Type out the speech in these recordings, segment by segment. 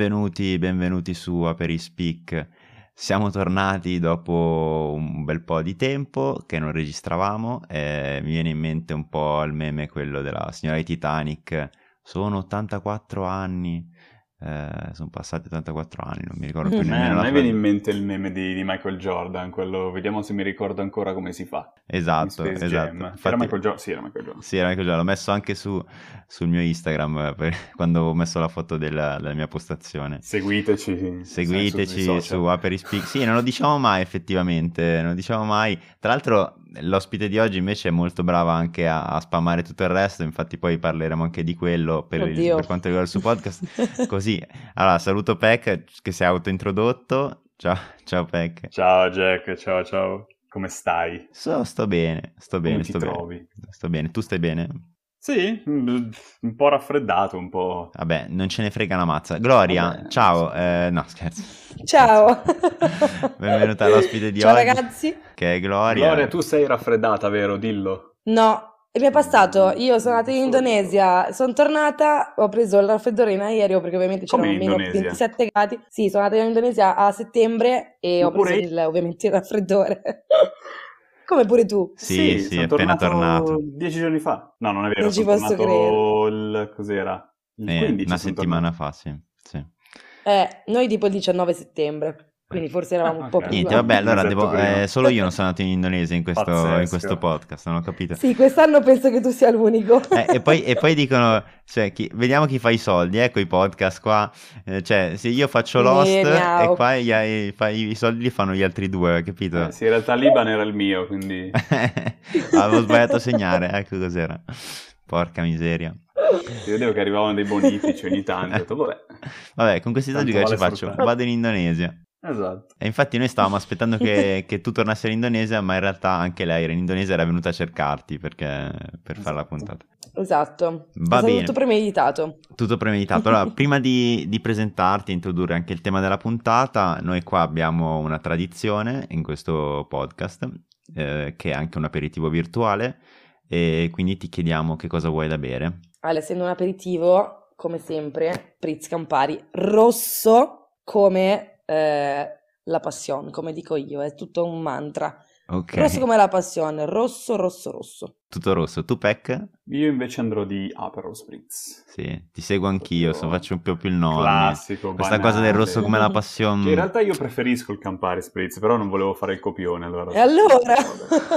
Benvenuti, benvenuti su Aperispeak. Siamo tornati dopo un bel po' di tempo che non registravamo e mi viene in mente un po' il meme quello della signora di Titanic. Sono 84 anni eh, sono passati 84 anni, non mi ricordo più nemmeno. A me viene in mente il meme di, di, Michael Jordan, quello vediamo se mi ricordo ancora come si fa. Esatto, esatto. Infatti, era Michael Jordan? Sì, era Michael Jordan. Sì, era Michael Jordan. L'ho messo anche su, sul mio Instagram per, quando ho messo la foto della, della mia postazione. Seguiteci. Seguiteci su Aperispeak. Sì, non lo diciamo mai effettivamente, non lo diciamo mai. Tra l'altro l'ospite di oggi invece è molto brava anche a, a, spammare tutto il resto, infatti poi parleremo anche di quello per, il, per quanto riguarda il suo podcast. Così, allora saluto Peck che si è autointrodotto. Ciao, ciao Peck. Ciao Jack, ciao ciao. Come stai? So, sto bene, sto bene, Come sto bene. Sto bene, tu stai bene? Sì, un po' raffreddato, un po'. Vabbè, non ce ne frega una mazza. Gloria, Vabbè, ciao. Eh, no, scherzo. Ciao. Benvenuta all'ospite di ciao, oggi. Ciao ragazzi. Che è Gloria. Gloria, tu sei raffreddata, vero? Dillo. No, e mi è passato, io sono andata in Indonesia, sono tornata, ho preso il raffreddore in aereo perché ovviamente c'erano meno 27 gradi. Sì, sono andata in Indonesia a settembre e ho preso il, ovviamente il raffreddore. Come pure tu. Sì, sì, sì è appena tornato. Dieci giorni fa. No, non è vero. Non ci posso credere. Il, cos'era? Il eh, una settimana tornato. fa, sì. sì. Eh, noi tipo il 19 settembre. Quindi forse eravamo un po' più... Niente, vabbè, allora devo, eh, solo io non sono andato in Indonesia in questo, in questo, podcast, non ho capito. Sì, quest'anno penso che tu sia l'unico. Eh, e, poi, e, poi, dicono, cioè, chi, vediamo chi fa i soldi, ecco i podcast qua, eh, cioè, se io faccio Lost e qua gli, i, i, soldi li fanno gli altri due, capito? Eh, sì, in realtà Liban era il mio, quindi... Avevo sbagliato a segnare, ecco cos'era. Porca miseria. Io vedevo che arrivavano dei bonifici ogni tanto, ho detto, vabbè. Vabbè, con questi soldi che ci faccio? Vado in Indonesia. Esatto. E infatti noi stavamo aspettando che, che, tu tornassi in Indonesia, ma in realtà anche lei era in Indonesia e era venuta a cercarti perché, per esatto. fare la puntata. Esatto. Va bene. Tutto premeditato. Tutto premeditato. Allora, prima di, di presentarti, introdurre anche il tema della puntata, noi qua abbiamo una tradizione in questo podcast, eh, che è anche un aperitivo virtuale, e quindi ti chiediamo che cosa vuoi da bere. Allora, essendo un aperitivo, come sempre, Pritz Campari rosso come eh, la passione, come dico io, è tutto un mantra. Okay. Rosso come la passione, rosso, rosso, rosso. Tutto rosso. Tu, Peck? Io invece andrò di Aperol Spritz. Sì, ti seguo anch'io, so, faccio un po' più il nome. Classico, Questa banale. cosa del rosso come la passione. Cioè, in realtà io preferisco il Campari Spritz, però non volevo fare il copione, allora... E allora?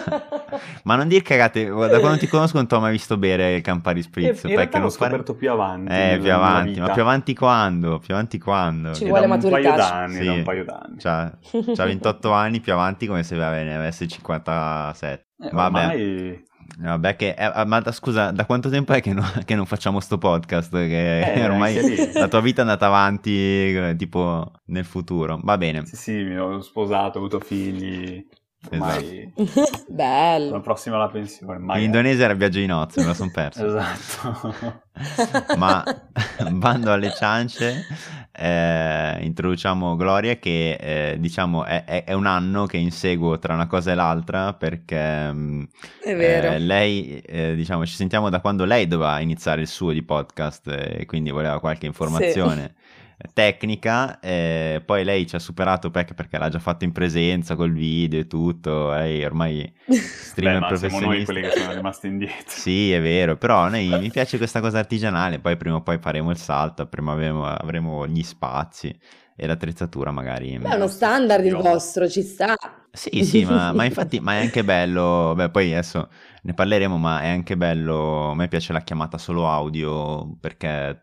ma non dir cagate, da quando ti conosco non ti ho mai visto bere il Campari Spritz. In, in realtà l'ho scoperto più avanti. Eh, più avanti, ma più avanti quando? Più avanti quando? Ci vuole maturità. Un paio d'anni, sì. da un paio d'anni. Cioè, c'ha 28 anni, più avanti come se ne avesse 57. Eh, Vabbè. Ormai Vabbè, che, eh, ma scusa, da quanto tempo è che, no, che non facciamo sto podcast? Che eh, ormai la tua vita è andata avanti eh, tipo nel futuro. Va bene. Sì, sì, mi ho sposato, ho avuto figli. Ormai esatto. Bello. Sono prossimo alla pensione. In Indonesia era il viaggio di nozze, me lo sono perso. esatto. Ma bando alle ciance, eh, introduciamo Gloria che eh, diciamo è, è, è, un anno che inseguo tra una cosa e l'altra perché mm, eh, lei, eh, diciamo, ci sentiamo da quando lei doveva iniziare il suo di podcast e quindi voleva qualche informazione. Sì tecnica, eh, poi lei ci ha superato perché, perché l'ha già fatto in presenza col video e tutto, lei ormai streamer Beh, professionista. siamo noi quelli che sono rimasti indietro. Sì, è vero, però noi, mi piace questa cosa artigianale, poi prima o poi faremo il salto, prima avremo, avremo gli spazi e l'attrezzatura magari. Beh, è uno standard il vostro, ci sta. Sì, sì, ma, ma infatti ma è anche bello, beh poi adesso ne parleremo, ma è anche bello, a me piace la chiamata solo audio perché eh,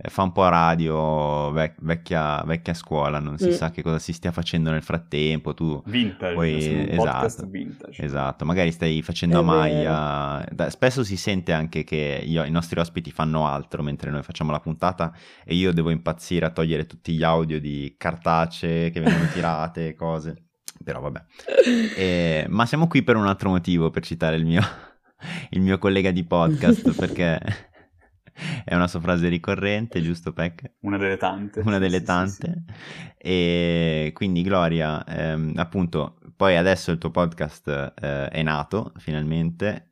fa un po' radio vec- vecchia, vecchia, scuola, non si mm. sa che cosa si stia facendo nel frattempo. Tu vintage, puoi, esatto, vintage. Esatto, magari stai facendo a maglia. Da, spesso si sente anche che io, i nostri ospiti fanno altro mentre noi facciamo la puntata e io devo impazzire a togliere tutti gli audio di cartacee che vengono tirate, cose. Però vabbè. E, ma siamo qui per un altro motivo, per citare il mio, il mio collega di podcast, perché è una sua frase ricorrente, giusto Peck? Una delle tante. Una delle tante. Sì, sì. E quindi Gloria, ehm, appunto, poi adesso il tuo podcast eh, è nato finalmente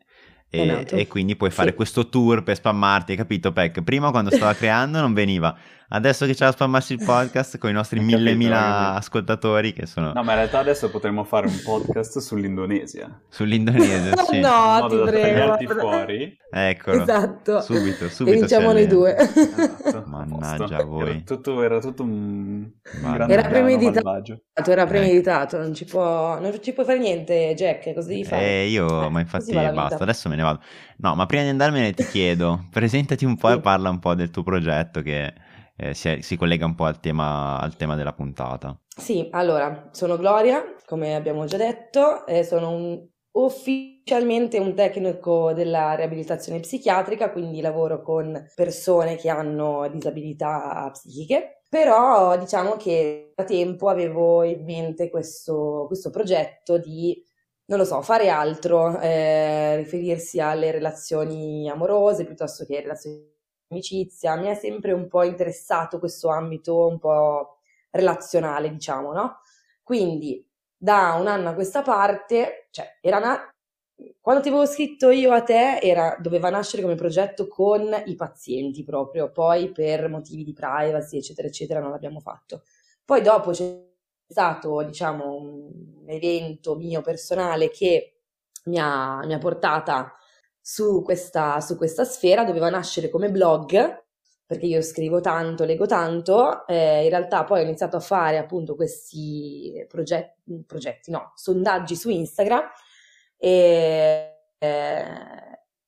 e, e, quindi puoi fare questo tour per spammarti, hai capito Peck? Prima quando stava creando non veniva, adesso che c'è da spammarsi il podcast con i nostri mille mila ascoltatori che sono... No, ma in realtà adesso potremmo fare un podcast sull'Indonesia. Sull'Indonesia, sì. no, ti prego. fuori. Eccolo. Esatto. Subito, subito. E diciamo noi due. Esatto. Mannaggia voi. Era tutto, era tutto un, grande Era premeditato, era Eh. premeditato, non ci può, non ci puoi fare niente, Jack, cosa devi fare? Eh, io, Eh, ma infatti così la basta, adesso me ne vado. No, ma prima di andarmene ti chiedo, presentati un po' Sì. e parla un po' del tuo progetto che eh, si, si collega un po' al tema, al tema della puntata. Sì, allora, sono Gloria, come abbiamo già detto, e sono un- ufficialmente un tecnico della riabilitazione psichiatrica, quindi lavoro con persone che hanno disabilità psichiche, però diciamo che da tempo avevo in mente questo, questo progetto di, non lo so, fare altro, eh, riferirsi alle relazioni amorose piuttosto che relazioni di amicizia. Mi è sempre un po' interessato questo ambito un po' relazionale, diciamo, no? Quindi da un anno a questa parte, cioè era na- quando ti avevo scritto io a te, era, doveva nascere come progetto con i pazienti proprio, poi per motivi di privacy, eccetera, eccetera, non l'abbiamo fatto. Poi dopo c'è stato, diciamo, un evento mio personale che mi ha, mi ha portata su questa, su questa sfera, doveva nascere come blog, perché io scrivo tanto, leggo tanto, eh, in realtà poi ho iniziato a fare appunto questi progetti, progetti no, sondaggi su Instagram e, eh,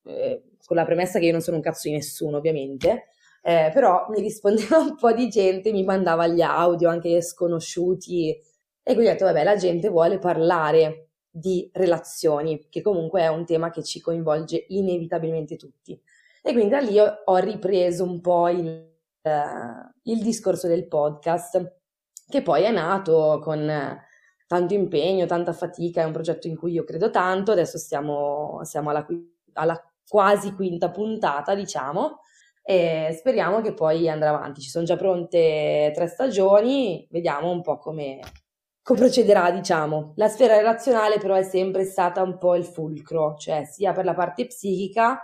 eh, con la premessa che io non sono un cazzo di nessuno ovviamente, eh, però mi rispondeva un po' di gente, mi mandava gli audio anche sconosciuti e quindi ho detto vabbè la gente vuole parlare di relazioni, che comunque è un tema che ci coinvolge inevitabilmente tutti. E quindi da lì ho, ripreso un po' il, eh, il discorso del podcast, che poi è nato con tanto impegno, tanta fatica, è un progetto in cui io credo tanto, adesso stiamo, siamo alla, alla quasi quinta puntata, diciamo, e speriamo che poi andrà avanti. Ci sono già pronte tre stagioni, vediamo un po' come procederà, diciamo. La sfera relazionale però è sempre stata un po' il fulcro, cioè sia per la parte psichica,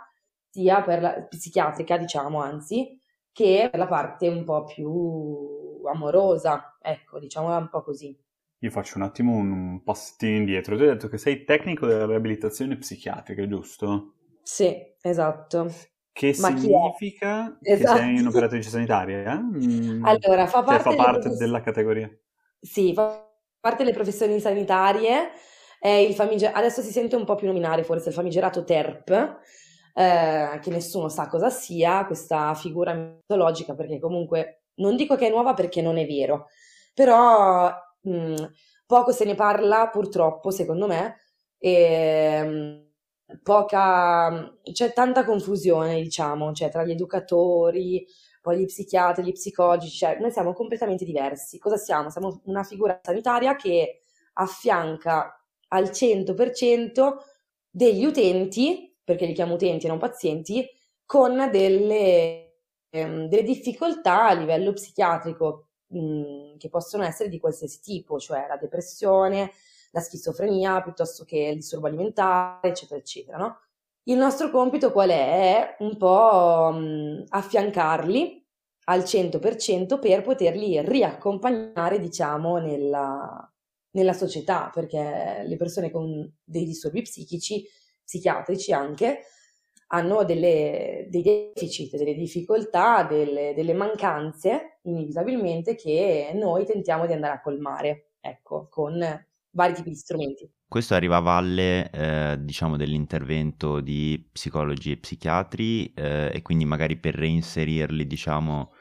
sia per la psichiatrica, diciamo, anzi, che per la parte un po' più amorosa, ecco, diciamola un po' così. Io faccio un attimo un passettino indietro. Tu hai detto che sei tecnico della riabilitazione psichiatrica, giusto? Sì, esatto. Che Ma significa che Esatto. sei un'operatrice sanitaria? eh? Mm. Allora, fa Cioè, parte, fa delle parte della categoria. Sì, fa parte delle professioni sanitarie, il famiger- adesso si sente un po' più nominare forse il famigerato TERP, eh, che nessuno sa cosa sia, questa figura mitologica, perché comunque non dico che è nuova perché non è vero, però mh, poco se ne parla purtroppo, secondo me, e mh, poca, c'è tanta confusione, diciamo, cioè tra gli educatori, poi gli psichiatri, gli psicologi, cioè noi siamo completamente diversi. Cosa siamo? Siamo una figura sanitaria che affianca al 100% degli utenti, perché li chiamo utenti e non pazienti, con delle, ehm, delle difficoltà a livello psichiatrico mh, che possono essere di qualsiasi tipo, cioè la depressione, la schizofrenia, piuttosto che il disturbo alimentare, eccetera, eccetera, no? Il nostro compito qual è? È un po' mh, affiancarli al 100% per poterli riaccompagnare, diciamo, nella, nella società, perché le persone con dei disturbi psichici, psichiatrici anche, hanno delle, dei deficit, delle difficoltà, delle, delle mancanze, inevitabilmente, che noi tentiamo di andare a colmare, ecco, con vari tipi di strumenti. Questo arriva a valle, eh, diciamo, dell'intervento di psicologi e psichiatri eh, e quindi magari per reinserirli, diciamo,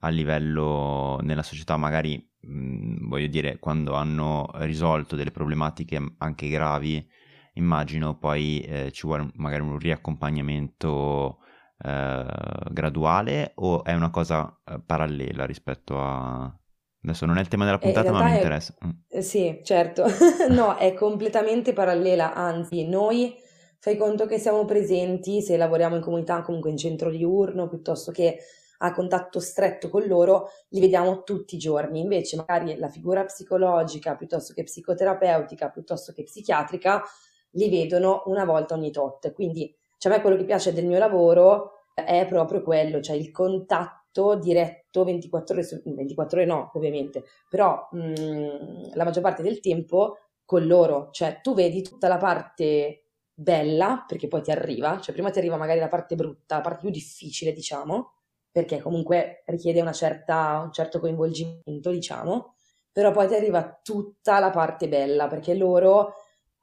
a livello nella società, magari, mh, voglio dire, quando hanno risolto delle problematiche anche gravi, immagino poi eh, ci vuole magari un riaccompagnamento eh, graduale o è una cosa eh, parallela rispetto a... Adesso non è il tema della Eh, puntata, ma mi realtà è- interessa. Mm. Eh, Sì, certo. No, è completamente parallela, anzi, noi fai conto che siamo presenti se lavoriamo in comunità, comunque in centro diurno, piuttosto che a contatto stretto con loro, li vediamo tutti i giorni. Invece, magari la figura psicologica, piuttosto che psicoterapeutica, piuttosto che psichiatrica, li vedono una volta ogni tot. Quindi, cioè, a me quello che piace del mio lavoro è proprio quello, cioè il contatto contatto diretto 24 ore, su, 24 ore no ovviamente, però mh, mm, la maggior parte del tempo con loro, cioè tu vedi tutta la parte bella, perché poi ti arriva, cioè prima ti arriva magari la parte brutta, la parte più difficile diciamo, perché comunque richiede certa, un certo coinvolgimento diciamo, però poi ti arriva tutta la parte bella, perché loro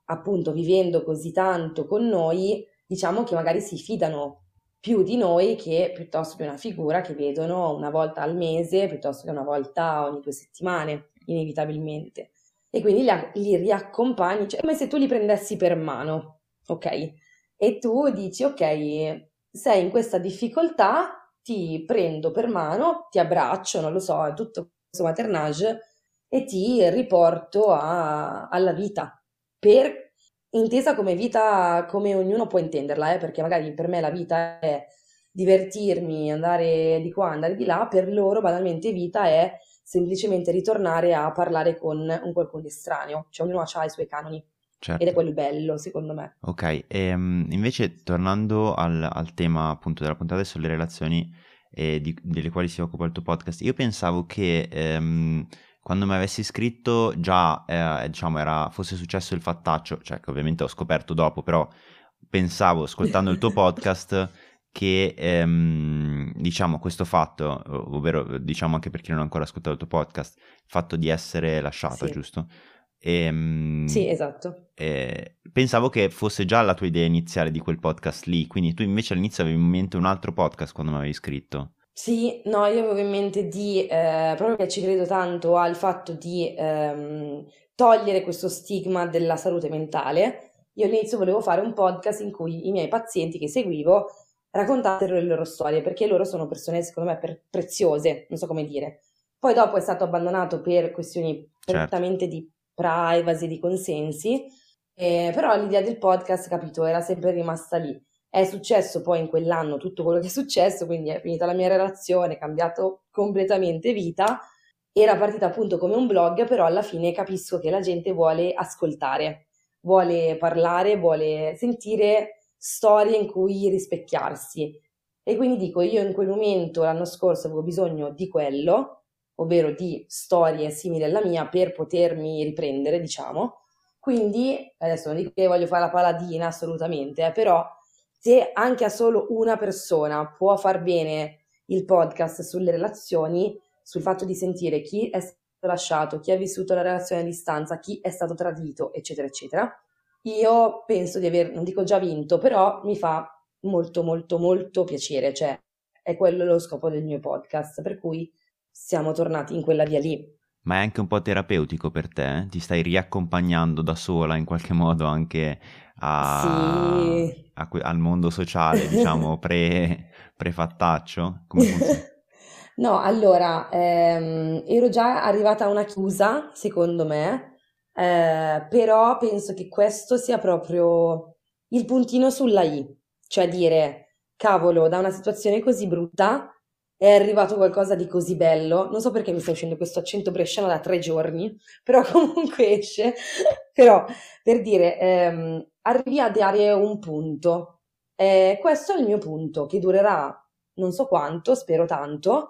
appunto vivendo così tanto con noi, diciamo che magari si fidano più di noi che piuttosto di una figura che vedono una volta al mese piuttosto che una volta ogni due settimane, inevitabilmente. E quindi li, li riaccompagni, cioè come se tu li prendessi per mano, ok? E tu dici, ok, sei in questa difficoltà, ti prendo per mano, ti abbraccio, non lo so, tutto questo maternage e ti riporto a, alla vita per intesa come vita come ognuno può intenderla, eh, perché magari per me la vita è divertirmi, andare di qua, andare di là, per loro banalmente vita è semplicemente ritornare a parlare con un qualcuno di estraneo, cioè ognuno ha i suoi canoni. Certo. Ed è quello bello, secondo me. Ok, e, ehm, invece tornando al, al, tema appunto della puntata sulle relazioni eh, di, delle quali si occupa il tuo podcast, io pensavo che ehm, quando mi avessi iscritto già eh, diciamo era, fosse successo il fattaccio, cioè che ovviamente ho scoperto dopo, però pensavo ascoltando il tuo podcast che ehm, diciamo questo fatto, ovvero diciamo anche per chi non ha ancora ascoltato il tuo podcast, il fatto di essere lasciata, sì. giusto? E, ehm, sì, esatto. E, pensavo che fosse già la tua idea iniziale di quel podcast lì, quindi tu invece all'inizio avevi in mente un altro podcast quando mi avevi iscritto. Sì, no, io avevo in mente di, eh, proprio che ci credo tanto al fatto di ehm, togliere questo stigma della salute mentale. Io all'inizio volevo fare un podcast in cui i miei pazienti che seguivo raccontassero le loro storie, perché loro sono persone, secondo me, per- preziose, non so come dire. Poi dopo è stato abbandonato per questioni certo. prettamente di privacy, di consensi, eh, però l'idea del podcast, capito, era sempre rimasta lì. È successo poi in quell'anno tutto quello che è successo, quindi è finita la mia relazione, è cambiato completamente vita. Era partita appunto come un blog, però alla fine capisco che la gente vuole ascoltare, vuole parlare, vuole sentire storie in cui rispecchiarsi. E quindi dico, io in quel momento l'anno scorso avevo bisogno di quello, ovvero di storie simili alla mia per potermi riprendere, diciamo. Quindi, adesso non dico che voglio fare la paladina assolutamente, eh, però se anche a solo una persona può far bene il podcast sulle relazioni, sul fatto di sentire chi è stato lasciato, chi ha vissuto la relazione a distanza, chi è stato tradito, eccetera, eccetera, io penso di aver, non dico già vinto, però mi fa molto, molto, molto piacere, cioè è quello lo scopo del mio podcast, per cui siamo tornati in quella via lì. Ma è anche un po' terapeutico per te? Eh? Ti stai riaccompagnando da sola in qualche modo anche a, sì. a, al mondo sociale, diciamo, pre, pre-fattaccio? no, allora, ehm, ero già arrivata a una chiusa, secondo me, eh, però penso che questo sia proprio il puntino sulla I, cioè dire, cavolo, da una situazione così brutta è arrivato qualcosa di così bello. Non so perché mi sta uscendo questo accento bresciano da tre giorni, però comunque esce. però per dire, ehm, arrivi a dare un punto. Eh, questo è il mio punto, che durerà non so quanto, spero tanto.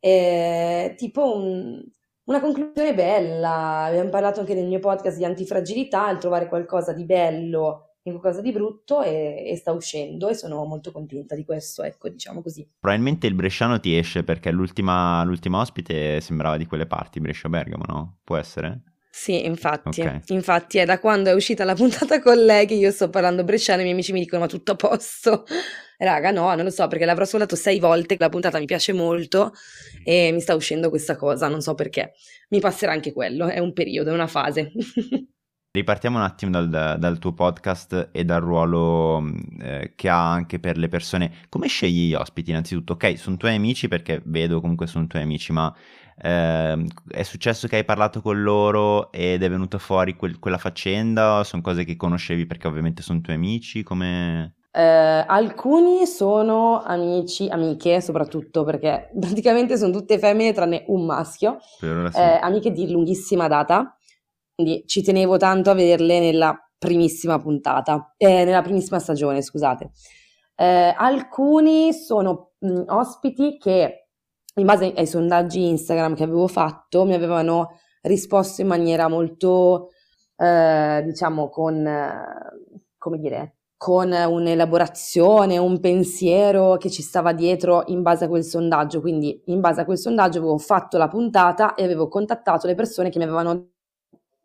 Eh, tipo un, una conclusione bella. Abbiamo parlato anche nel mio podcast di antifragilità, il trovare qualcosa di bello in qualcosa di brutto e, e, sta uscendo e sono molto contenta di questo, ecco, diciamo così. Probabilmente il bresciano ti esce perché l'ultima, l'ultima ospite sembrava di quelle parti, Brescia-Bergamo, no? Può essere? Sì, infatti, okay. infatti è da quando è uscita la puntata con lei che io sto parlando bresciano e i miei amici mi dicono ma tutto a posto? Raga, no, non lo so perché l'avrò ascoltato sei volte, la puntata mi piace molto e mi sta uscendo questa cosa, non so perché. Mi passerà anche quello, è un periodo, è una fase. Ripartiamo un attimo dal, dal, tuo podcast e dal ruolo mm, eh, che ha anche per le persone. Come scegli gli ospiti innanzitutto? Ok, sono tuoi amici perché vedo comunque sono tuoi amici, ma eh, è successo che hai parlato con loro ed è venuta fuori quel, quella faccenda? Sono cose che conoscevi perché ovviamente sono tuoi amici? Come... Eh, alcuni sono amici, amiche soprattutto perché praticamente sono tutte femmine tranne un maschio, sì. eh, amiche di lunghissima data quindi ci tenevo tanto a vederle nella primissima puntata, eh, nella primissima stagione, scusate. Eh, alcuni sono mh, ospiti che in base ai sondaggi Instagram che avevo fatto, mi avevano risposto in maniera molto, eh, diciamo, con, come dire, con un'elaborazione, un pensiero che ci stava dietro in base a quel sondaggio. Quindi in base a quel sondaggio avevo fatto la puntata e avevo contattato le persone che mi avevano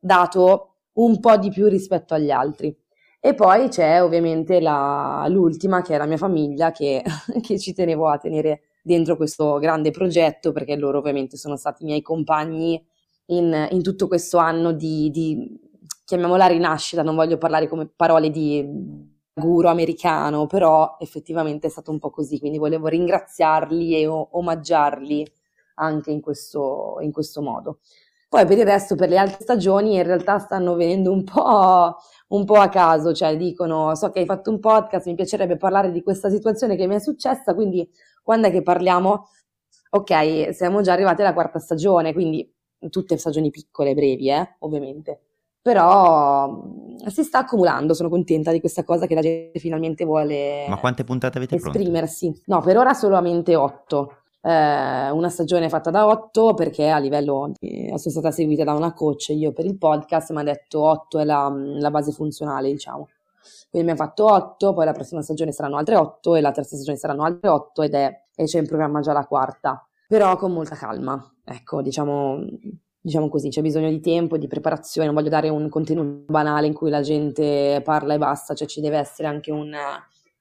dato un po' di più rispetto agli altri. E poi c'è ovviamente la, l'ultima, che è la mia famiglia, che, che ci tenevo a tenere dentro questo grande progetto, perché loro ovviamente sono stati i miei compagni in, in tutto questo anno di, di, chiamiamola rinascita, non voglio parlare come parole di guru americano, però effettivamente è stato un po' così, quindi volevo ringraziarli e omaggiarli anche in questo, in questo modo. Poi per il resto, per le altre stagioni, in realtà stanno venendo un po', un po' a caso, cioè dicono, so che hai fatto un podcast, mi piacerebbe parlare di questa situazione che mi è successa, quindi quando è che parliamo? Ok, siamo già arrivati alla quarta stagione, quindi tutte stagioni piccole, brevi, eh, ovviamente però mm, si sta accumulando, sono contenta di questa cosa che la gente finalmente vuole Ma quante puntate avete esprimersi. Pronte? No, per ora solamente otto. Eh, una stagione fatta da otto perché a livello eh, sono stata seguita da una coach io per il podcast mi ha detto otto è la, mm, la base funzionale diciamo. Quindi abbiamo fatto otto poi la prossima stagione saranno altre otto e la terza stagione saranno altre otto ed è e c'è in programma già la quarta. Però con molta calma ecco diciamo diciamo così, c'è bisogno di tempo e di preparazione, non voglio dare un contenuto banale in cui la gente parla e basta, cioè ci deve essere anche un,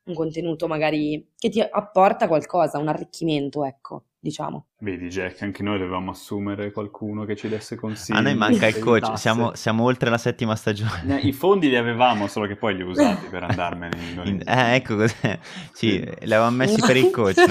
un contenuto magari che ti apporta qualcosa, un arricchimento, ecco, diciamo. Vedi Jack, anche noi dovevamo assumere qualcuno che ci desse consigli. A noi manca il coach, siamo, siamo, oltre la settima stagione. I fondi li avevamo, solo che poi li ho usati per andarmene in, in... Eh, ecco cos'è. Sì, li avevamo messi per il coach.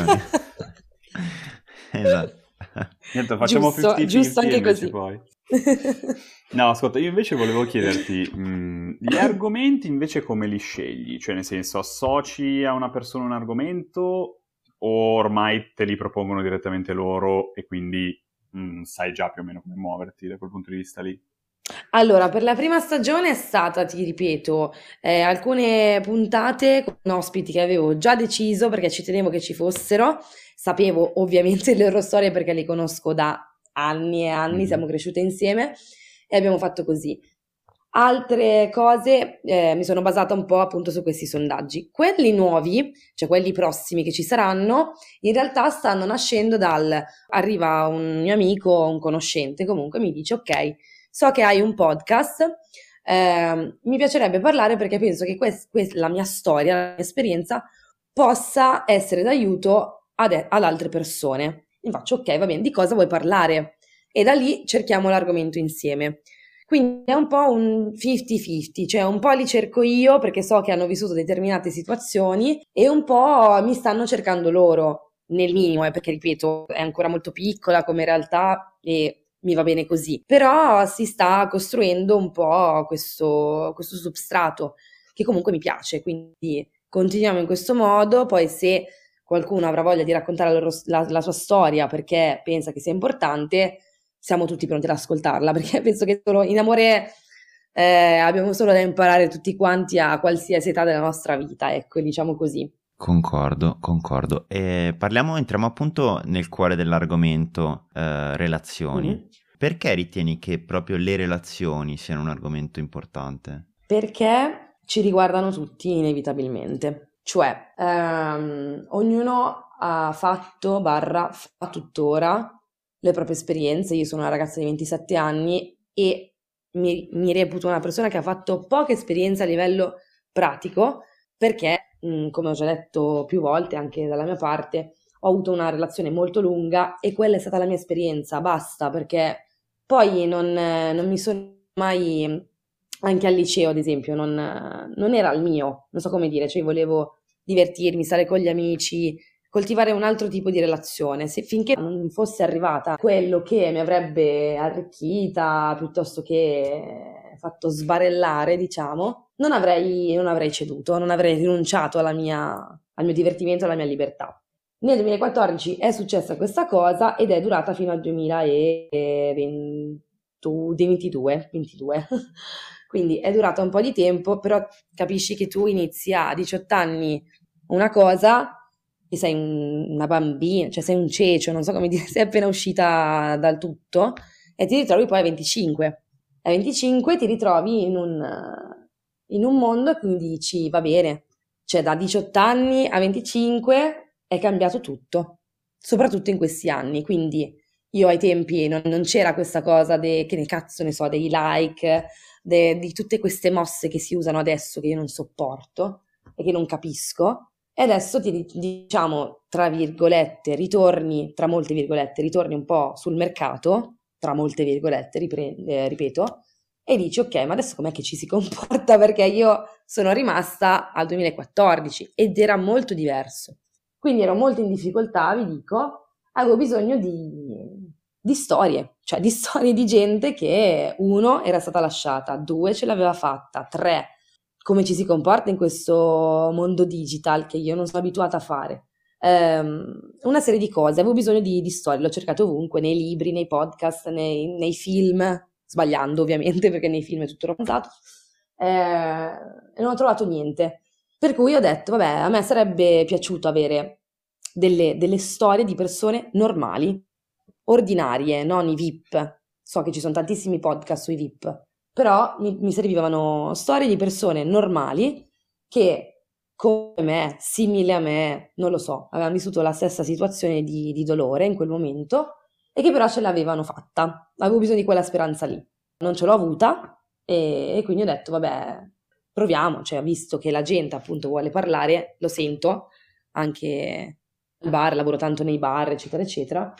esatto. Niente, facciamo giusto, 50 giusto anche così. Poi. No, ascolta, io invece volevo chiederti, mh, mm, gli argomenti invece come li scegli? Cioè, nel senso, associ a una persona un argomento o ormai te li propongono direttamente loro e quindi mh, mm, sai già più o meno come muoverti da quel punto di vista lì? Allora, per la prima stagione è stata, ti ripeto, eh, alcune puntate con ospiti che avevo già deciso perché ci tenevo che ci fossero. Sapevo ovviamente le loro storie perché le conosco da anni e anni, mm. siamo cresciute insieme e abbiamo fatto così. Altre cose eh, mi sono basata un po' appunto su questi sondaggi. Quelli nuovi, cioè quelli prossimi che ci saranno, in realtà stanno nascendo dal arriva un mio amico, un conoscente comunque, mi dice ok so che hai un podcast, eh, mi piacerebbe parlare perché penso che quest, quest, la mia storia, la mia esperienza possa essere d'aiuto ad, ad altre persone. Mi faccio, ok, va bene, di cosa vuoi parlare? E da lì cerchiamo l'argomento insieme. Quindi è un po' un 50-50, cioè un po' li cerco io perché so che hanno vissuto determinate situazioni e un po' mi stanno cercando loro, nel minimo, eh, perché ripeto, è ancora molto piccola come realtà e mi va bene così. Però si sta costruendo un po' questo, questo substrato che comunque mi piace, quindi continuiamo in questo modo, poi se qualcuno avrà voglia di raccontare la, loro, la, la sua storia perché pensa che sia importante, siamo tutti pronti ad ascoltarla, perché penso che solo in amore eh, abbiamo solo da imparare tutti quanti a qualsiasi età della nostra vita, ecco, diciamo così. Concordo, concordo. E parliamo, entriamo appunto nel cuore dell'argomento eh, relazioni. Mm-hmm. Perché ritieni che proprio le relazioni siano un argomento importante? Perché ci riguardano tutti inevitabilmente. Cioè, ehm, ognuno ha fatto, barra, fa tuttora le proprie esperienze. Io sono una ragazza di 27 anni e mi, mi reputo una persona che ha fatto poche esperienze a livello pratico perché, mh, come ho già detto più volte anche dalla mia parte, ho avuto una relazione molto lunga e quella è stata la mia esperienza, basta, perché poi non, non mi sono mai, anche al liceo ad esempio, non, non, era il mio, non so come dire, cioè volevo divertirmi, stare con gli amici, coltivare un altro tipo di relazione. Se, finché non fosse arrivata quello che mi avrebbe arricchita piuttosto che fatto sbarellare, diciamo, non avrei, non avrei ceduto, non avrei rinunciato mia, al mio divertimento, alla mia libertà. Nel 2014 è successa questa cosa ed è durata fino al 2022. 22. Quindi è durata un po' di tempo, però capisci che tu inizi a 18 anni una cosa che sei un, una bambina, cioè sei un cecio, non so come dire, sei appena uscita dal tutto e ti ritrovi poi a 25. A 25 ti ritrovi in un, in un mondo e quindi dici va bene, cioè da 18 anni a 25 è cambiato tutto, soprattutto in questi anni, quindi io ai tempi non, non c'era questa cosa de, che ne cazzo ne so, dei like, de, di tutte queste mosse che si usano adesso che io non sopporto e che non capisco. E adesso ti diciamo, tra virgolette, ritorni, tra molte virgolette, ritorni un po' sul mercato, tra molte virgolette, riprende, eh, ripeto, e dici ok, ma adesso com'è che ci si comporta? Perché io sono rimasta al 2014 ed era molto diverso. Quindi ero molto in difficoltà, vi dico, avevo bisogno di, di storie, cioè di storie di gente che uno era stata lasciata, due ce l'aveva fatta, tre come ci si comporta in questo mondo digital che io non sono abituata a fare. Um, una serie di cose, avevo bisogno di, di storie, l'ho cercato ovunque, nei libri, nei podcast, nei, nei, film, sbagliando ovviamente perché nei film è tutto romanzato, eh, e non ho trovato niente. Per cui ho detto, vabbè, a me sarebbe piaciuto avere delle, delle storie di persone normali, ordinarie, non i VIP. So che ci sono tantissimi podcast sui VIP, però mi, mi servivano storie di persone normali che come me, simile a me, non lo so, avevano vissuto la stessa situazione di, di, dolore in quel momento e che però ce l'avevano fatta. Avevo bisogno di quella speranza lì. Non ce l'ho avuta e, e quindi ho detto, vabbè, proviamo, cioè visto che la gente appunto vuole parlare, lo sento, anche al bar, lavoro tanto nei bar, eccetera, eccetera,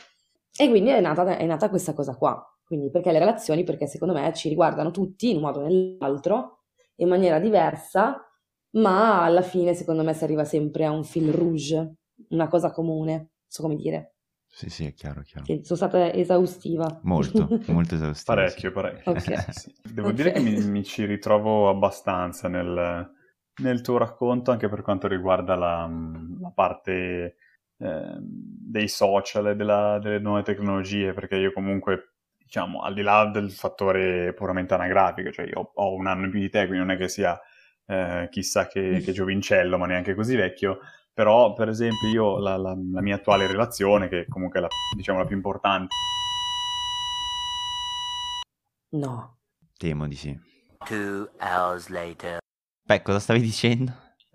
e quindi è nata, è nata questa cosa qua. Quindi perché le relazioni? Perché secondo me ci riguardano tutti in un modo o nell'altro, in maniera diversa, ma alla fine secondo me si arriva sempre a un fil rouge, una cosa comune, non so come dire. Sì, sì, è chiaro, chiaro. Che sono stata esaustiva. Molto, molto esaustiva. parecchio, parecchio. Okay. sì. Devo okay. dire che mi, mi, ci ritrovo abbastanza nel, nel, tuo racconto, anche per quanto riguarda la, la parte eh, dei social e della, delle nuove tecnologie, perché io comunque, diciamo, al di là del fattore puramente anagrafico, cioè io ho un anno in più di te, quindi non è che sia eh, chissà che, che, giovincello, ma neanche così vecchio, però per esempio io la, la, la mia attuale relazione, che comunque è la, diciamo, la più importante... No. Temo di sì. Two hours later. Beh, cosa stavi dicendo?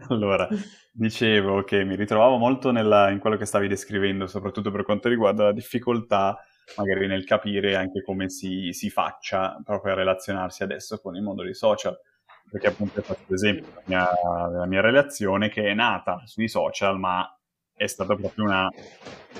Allora, dicevo che mi ritrovavo molto nella, in quello che stavi descrivendo, soprattutto per quanto riguarda la difficoltà magari nel capire anche come si, si faccia proprio a relazionarsi adesso con il mondo dei social. Perché appunto fatto l'esempio della mia, della mia relazione che è nata sui social, ma è stata proprio una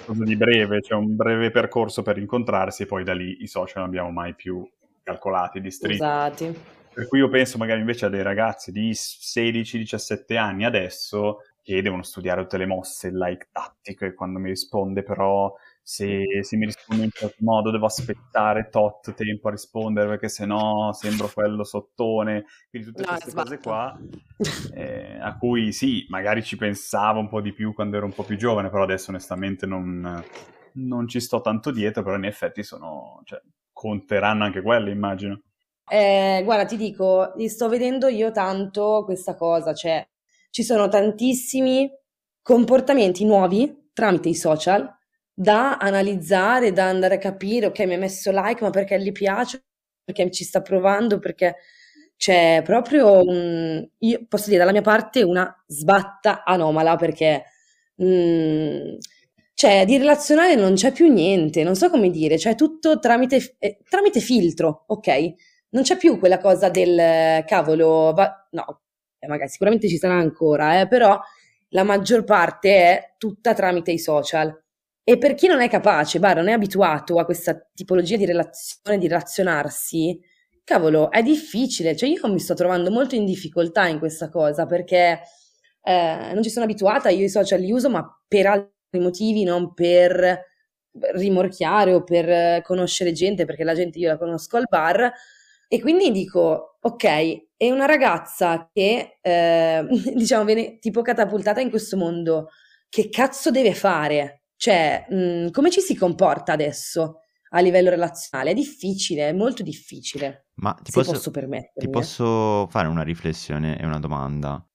cosa di breve, cioè un breve percorso per incontrarsi e poi da lì i social non abbiamo mai più calcolati, distritti. Usati. Per cui io penso magari invece a dei ragazzi di 16-17 anni adesso che devono studiare tutte le mosse, like tattico e quando mi risponde però se, se, mi risponde in certo modo devo aspettare tot tempo a rispondere perché sennò sembro quello sottone. Quindi tutte no, queste cose qua eh, a cui sì, magari ci pensavo un po' di più quando ero un po' più giovane però adesso onestamente non, non ci sto tanto dietro però in effetti sono, cioè, conteranno anche quelle immagino. Eh, guarda, ti dico, sto vedendo io tanto questa cosa, cioè ci sono tantissimi comportamenti nuovi tramite i social da analizzare, da andare a capire, ok, mi ha messo like, ma perché gli piace, perché ci sta provando, perché c'è proprio, un, io posso dire dalla mia parte, una sbatta anomala, perché mh, mm, cioè di relazionare non c'è più niente, non so come dire, cioè tutto tramite, eh, tramite filtro, ok? non c'è più quella cosa del cavolo, va... no, eh, magari sicuramente ci sarà ancora, eh, però la maggior parte è tutta tramite i social. E per chi non è capace, bah, non è abituato a questa tipologia di relazione, di relazionarsi, cavolo, è difficile. Cioè, io mi sto trovando molto in difficoltà in questa cosa perché eh, non ci sono abituata, io i social li uso, ma per altri motivi, non per rimorchiare o per conoscere gente, perché la gente io la conosco al bar e quindi dico, ok, è una ragazza che, eh, diciamo, viene tipo catapultata in questo mondo. Che cazzo deve fare? Cioè, mh, mm, come ci si comporta adesso a livello relazionale? È difficile, è molto difficile. Ma ti posso, posso permettermi. Ti posso fare una riflessione e una domanda?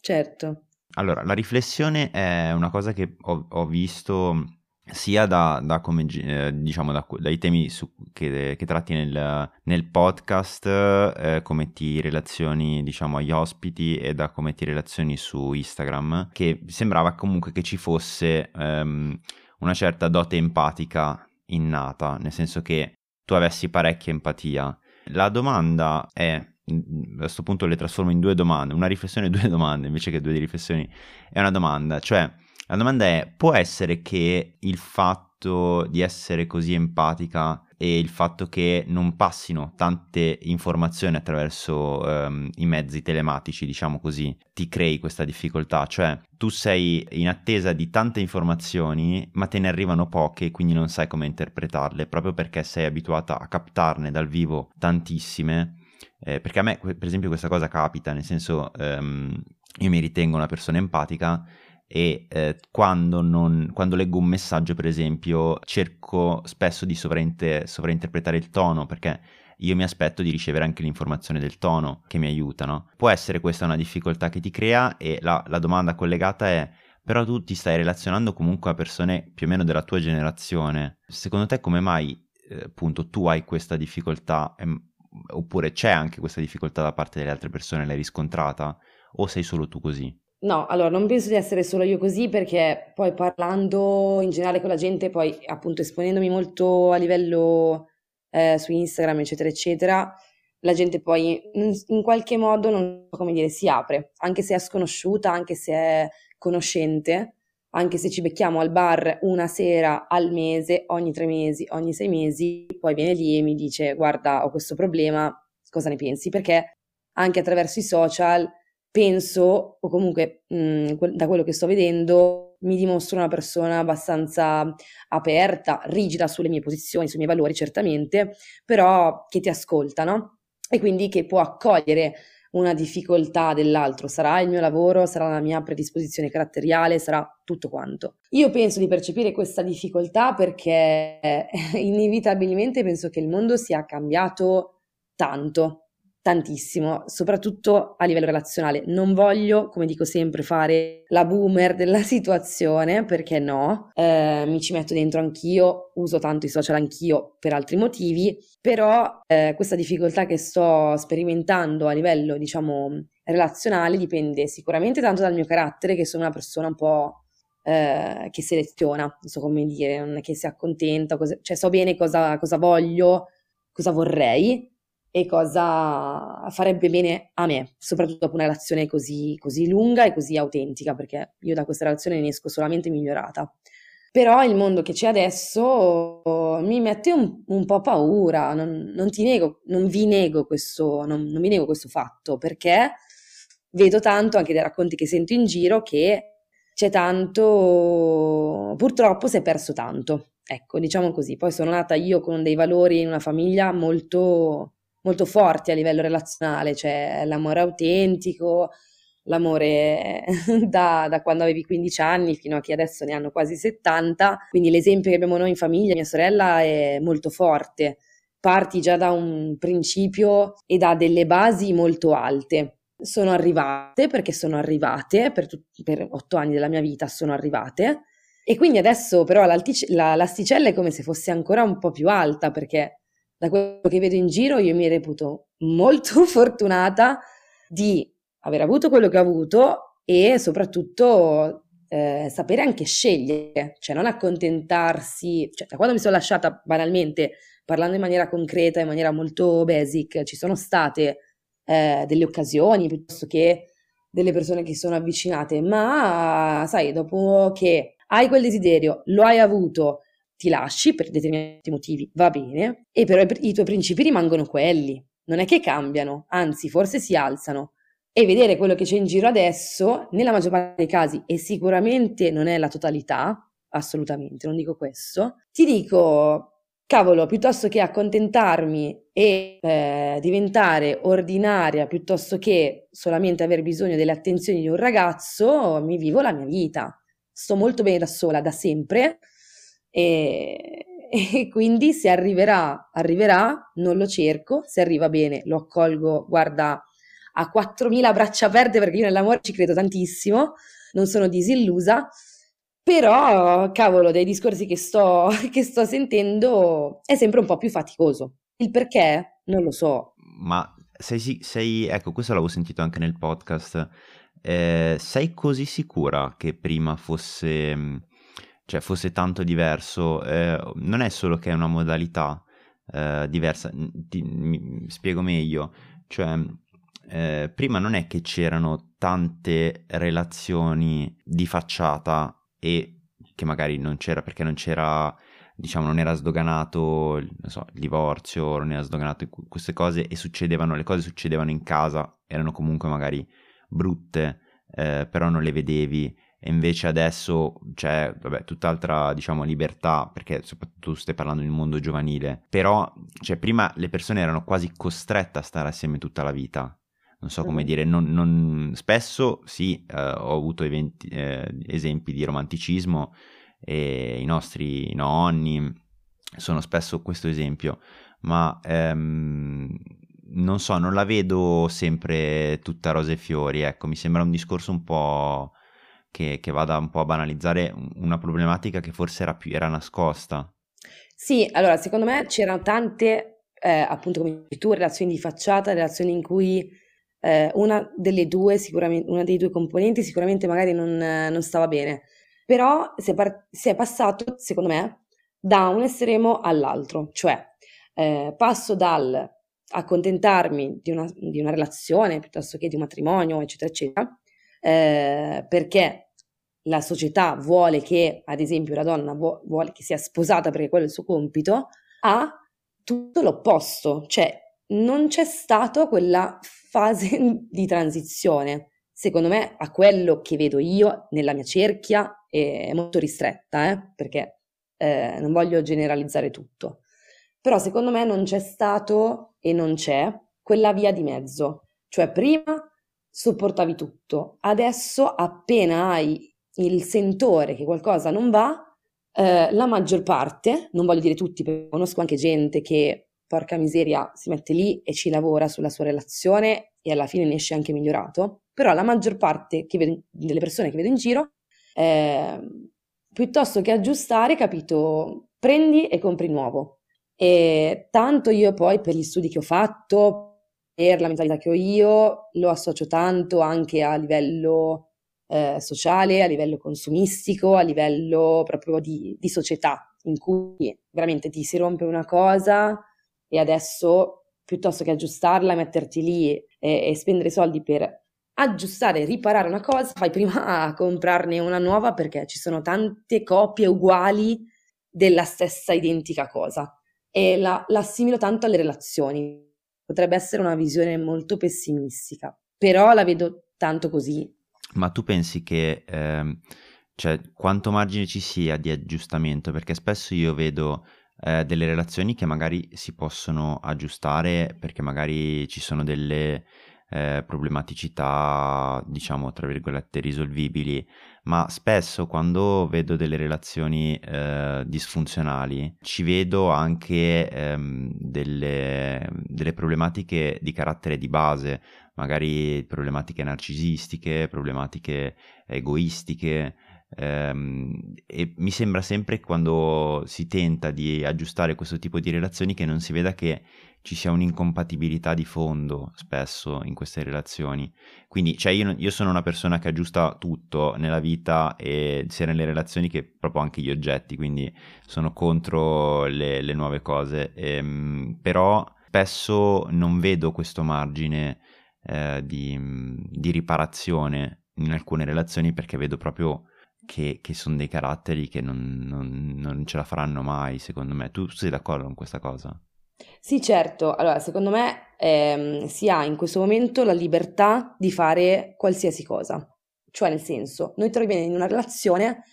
Certo. Allora, la riflessione è una cosa che ho, ho visto sia da, da come, eh, diciamo, da, dai temi su, che, che, tratti nel, nel podcast, eh, come ti relazioni diciamo, agli ospiti e da come ti relazioni su Instagram, che sembrava comunque che ci fosse ehm, una certa dote empatica innata, nel senso che tu avessi parecchia empatia. La domanda è, a questo punto le trasformo in due domande, una riflessione e due domande invece che due riflessioni, è una domanda, cioè la domanda è, può essere che il fatto di essere così empatica e il fatto che non passino tante informazioni attraverso um, i mezzi telematici, diciamo così, ti crei questa difficoltà? Cioè, tu sei in attesa di tante informazioni, ma te ne arrivano poche, quindi non sai come interpretarle, proprio perché sei abituata a captarne dal vivo tantissime. Eh, perché a me, per esempio, questa cosa capita, nel senso, um, io mi ritengo una persona empatica e eh, quando, non, quando, leggo un messaggio, per esempio, cerco spesso di sovrainter- sovrainterpretare il tono perché io mi aspetto di ricevere anche l'informazione del tono che mi aiuta, no? Può essere questa una difficoltà che ti crea e la, la domanda collegata è però tu ti stai relazionando comunque a persone più o meno della tua generazione. Secondo te come mai eh, appunto tu hai questa difficoltà ehm, oppure c'è anche questa difficoltà da parte delle altre persone, l'hai riscontrata o sei solo tu così? No, allora non penso di essere solo io così perché poi parlando in generale con la gente, poi appunto esponendomi molto a livello eh, su Instagram, eccetera, eccetera, la gente poi in, qualche modo, non so come dire, si apre, anche se è sconosciuta, anche se è conoscente, anche se ci becchiamo al bar una sera al mese, ogni tre mesi, ogni sei mesi, poi viene lì e mi dice guarda ho questo problema, cosa ne pensi? Perché anche attraverso i social penso, o comunque mh, mm, da quello che sto vedendo, mi dimostro una persona abbastanza aperta, rigida sulle mie posizioni, sui miei valori certamente, però che ti ascolta, no? E quindi che può accogliere una difficoltà dell'altro, sarà il mio lavoro, sarà la mia predisposizione caratteriale, sarà tutto quanto. Io penso di percepire questa difficoltà perché inevitabilmente penso che il mondo sia cambiato tanto tantissimo, soprattutto a livello relazionale. Non voglio, come dico sempre, fare la boomer della situazione, perché no, eh, mi ci metto dentro anch'io, uso tanto i social anch'io per altri motivi, però eh, questa difficoltà che sto sperimentando a livello, diciamo, relazionale dipende sicuramente tanto dal mio carattere, che sono una persona un po' Eh, che seleziona, non so come dire, non è che si accontenta, cosa, cioè so bene cosa, cosa voglio, cosa vorrei, e cosa farebbe bene a me, soprattutto dopo una relazione così, così lunga e così autentica, perché io da questa relazione ne esco solamente migliorata. Però il mondo che c'è adesso mi mette un, un po' paura, non, non, ti nego, non vi nego questo, non, non mi nego questo fatto, perché vedo tanto anche dai racconti che sento in giro che c'è tanto, purtroppo si è perso tanto. Ecco, diciamo così. Poi sono nata io con dei valori in una famiglia molto molto forti a livello relazionale, cioè l'amore autentico, l'amore da, da, quando avevi 15 anni fino a chi adesso ne hanno quasi 70, quindi l'esempio che abbiamo noi in famiglia, mia sorella, è molto forte. Parti già da un principio e da delle basi molto alte. Sono arrivate perché sono arrivate, per, tut- per otto anni della mia vita sono arrivate, e quindi adesso però la, l'asticella è come se fosse ancora un po' più alta perché da quello che vedo in giro, io mi reputo molto fortunata di aver avuto quello che ho avuto e soprattutto eh, sapere anche scegliere, cioè non accontentarsi, cioè da quando mi sono lasciata banalmente, parlando in maniera concreta, in maniera molto basic, ci sono state eh, delle occasioni piuttosto che delle persone che sono avvicinate, ma sai, dopo che hai quel desiderio, lo hai avuto, ti lasci per determinati motivi, va bene, e però i tuoi principi rimangono quelli, non è che cambiano, anzi forse si alzano. E vedere quello che c'è in giro adesso, nella maggior parte dei casi, e sicuramente non è la totalità, assolutamente, non dico questo, ti dico, cavolo, piuttosto che accontentarmi e eh, diventare ordinaria, piuttosto che solamente aver bisogno delle attenzioni di un ragazzo, mi vivo la mia vita. Sto molto bene da sola, da sempre, e, e quindi se arriverà, arriverà, non lo cerco, se arriva bene lo accolgo, guarda, a 4.000 braccia aperte perché io nell'amore ci credo tantissimo non sono disillusa, però, cavolo, dai discorsi che sto, che sto sentendo è sempre un po' più faticoso. Il perché? Non lo so. Ma sei, sei ecco, questo l'avevo sentito anche nel podcast. Eh, sei così sicura che prima fosse, cioè, fosse tanto diverso? Eh, non è solo che è una modalità eh, diversa, ti, mi, spiego meglio. Cioè, eh, prima non è che c'erano tante relazioni di facciata e che magari non c'era perché non c'era diciamo non era sdoganato non so, il divorzio, non era sdoganato queste cose e succedevano, le cose succedevano in casa, erano comunque magari brutte, eh, però non le vedevi e invece adesso c'è vabbè, tutt'altra diciamo libertà perché soprattutto tu stai parlando di un mondo giovanile. Però cioè, prima le persone erano quasi costrette a stare assieme tutta la vita. Non so come dire, non, non... spesso sì, eh, ho avuto eventi, eh, esempi di romanticismo e i nostri nonni sono spesso questo esempio, ma ehm, non so, non la vedo sempre tutta rose e fiori, ecco, mi sembra un discorso un po' che, che vada un po' a banalizzare una problematica che forse era, più, era nascosta. Sì, allora secondo me c'erano tante, eh, appunto come dici tu, relazioni di facciata, relazioni in cui eh, una delle due, sicuramente, una dei due componenti sicuramente magari non, non stava bene, però si è, par- si è, passato, secondo me, da un estremo all'altro, cioè eh, passo dal accontentarmi di una, di una, relazione piuttosto che di un matrimonio, eccetera, eccetera, eh, perché la società vuole che, ad esempio, la donna vu- vuole che sia sposata perché quello è il suo compito, a tutto l'opposto, cioè non c'è stata quella fase di transizione. Secondo me, a quello che vedo io nella mia cerchia, è molto ristretta, eh, perché eh, non voglio generalizzare tutto. Però secondo me non c'è stato e non c'è quella via di mezzo. Cioè, prima sopportavi tutto, adesso appena hai il sentore che qualcosa non va, eh, la maggior parte, non voglio dire tutti, perché conosco anche gente che porca miseria, si mette lì e ci lavora sulla sua relazione e alla fine ne esce anche migliorato, però la maggior parte vedo, delle persone che vedo in giro, eh, piuttosto che aggiustare, capito, prendi e compri nuovo. E tanto io poi per gli studi che ho fatto, per la mentalità che ho io, lo associo tanto anche a livello eh, sociale, a livello consumistico, a livello proprio di, di società, in cui veramente ti si rompe una cosa e adesso piuttosto che aggiustarla, metterti lì e, e spendere soldi per aggiustare riparare una cosa, fai prima a comprarne una nuova perché ci sono tante copie uguali della stessa identica cosa e la, l'assimilo tanto alle relazioni. Potrebbe essere una visione molto pessimistica, però la vedo tanto così. Ma tu pensi che, ehm, cioè, quanto margine ci sia di aggiustamento? Perché spesso io vedo eh, delle relazioni che magari si possono aggiustare perché magari ci sono delle eh, problematicità, diciamo, tra virgolette, risolvibili, ma spesso quando vedo delle relazioni eh, disfunzionali ci vedo anche ehm, delle, delle problematiche di carattere di base, magari problematiche narcisistiche, problematiche egoistiche, Ehm, e mi sembra sempre quando si tenta di aggiustare questo tipo di relazioni che non si veda che ci sia un'incompatibilità di fondo spesso in queste relazioni. Quindi, cioè, io, io, sono una persona che aggiusta tutto nella vita e sia nelle relazioni che proprio anche gli oggetti, quindi sono contro le, le nuove cose. Ehm, però spesso non vedo questo margine eh, di, di riparazione in alcune relazioni perché vedo proprio che, che sono dei caratteri che non, non, non, ce la faranno mai, secondo me. Tu sei d'accordo con questa cosa? Sì, certo. Allora, secondo me ehm, si ha in questo momento la libertà di fare qualsiasi cosa. Cioè, nel senso, noi troviamo in una relazione,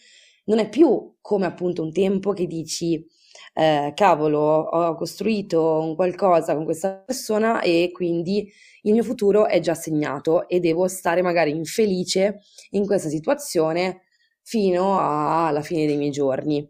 non è più come appunto un tempo che dici, eh, cavolo, ho costruito un qualcosa con questa persona e quindi il mio futuro è già segnato e devo stare magari infelice in questa situazione fino alla fine dei miei giorni.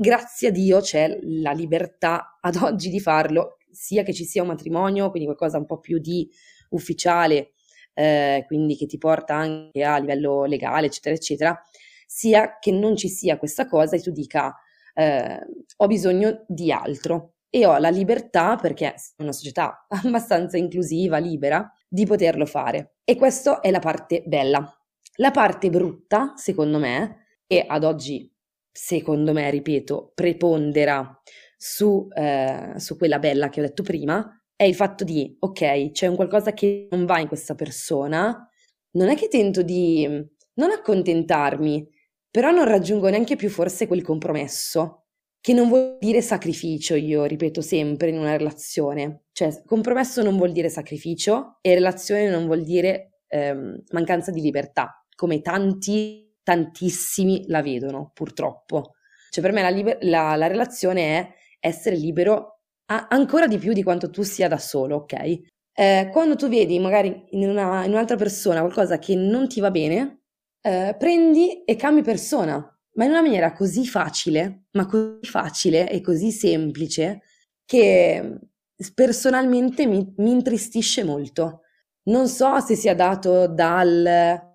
Grazie a Dio c'è la libertà ad oggi di farlo, sia che ci sia un matrimonio, quindi qualcosa un po' più di ufficiale, eh, quindi che ti porta anche a livello legale, eccetera, eccetera, sia che non ci sia questa cosa e tu dica eh, ho bisogno di altro e ho la libertà, perché è una società abbastanza inclusiva, libera, di poterlo fare. E questa è la parte bella. La parte brutta, secondo me, e ad oggi, secondo me, ripeto, prepondera su, eh, su quella bella che ho detto prima, è il fatto di, ok, c'è un qualcosa che non va in questa persona, non è che tento di non accontentarmi, però non raggiungo neanche più forse quel compromesso, che non vuol dire sacrificio, io ripeto sempre in una relazione. Cioè, compromesso non vuol dire sacrificio e relazione non vuol dire ehm, mancanza di libertà, come tanti, tantissimi la vedono, purtroppo. Cioè, per me la, liber- la, la relazione è essere libero a- ancora di più di quanto tu sia da solo, ok? Eh, quando tu vedi magari in, una, in un'altra persona qualcosa che non ti va bene, eh, prendi e cambi persona, ma in una maniera così facile, ma così facile e così semplice che personalmente mi, mi intristisce molto. Non so se sia dato dal,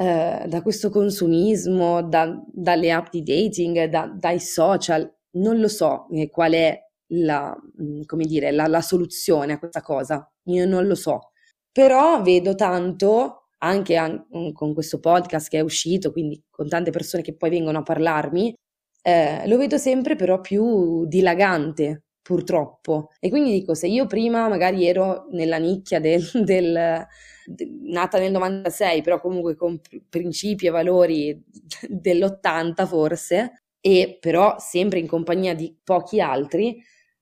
eh, da questo consumismo, da, dalle app di dating, da, dai social, non lo so eh, qual è la, mm, dire, la, la soluzione a questa cosa, io non lo so, però vedo tanto anche an- mm, con questo podcast che è uscito, quindi con tante persone che poi vengono a parlarmi, eh, lo vedo sempre però più dilagante, purtroppo. E quindi dico, se io prima magari ero nella nicchia del, del de, nata nel 96, però comunque con principi e valori dell'80 forse, e però sempre in compagnia di pochi altri,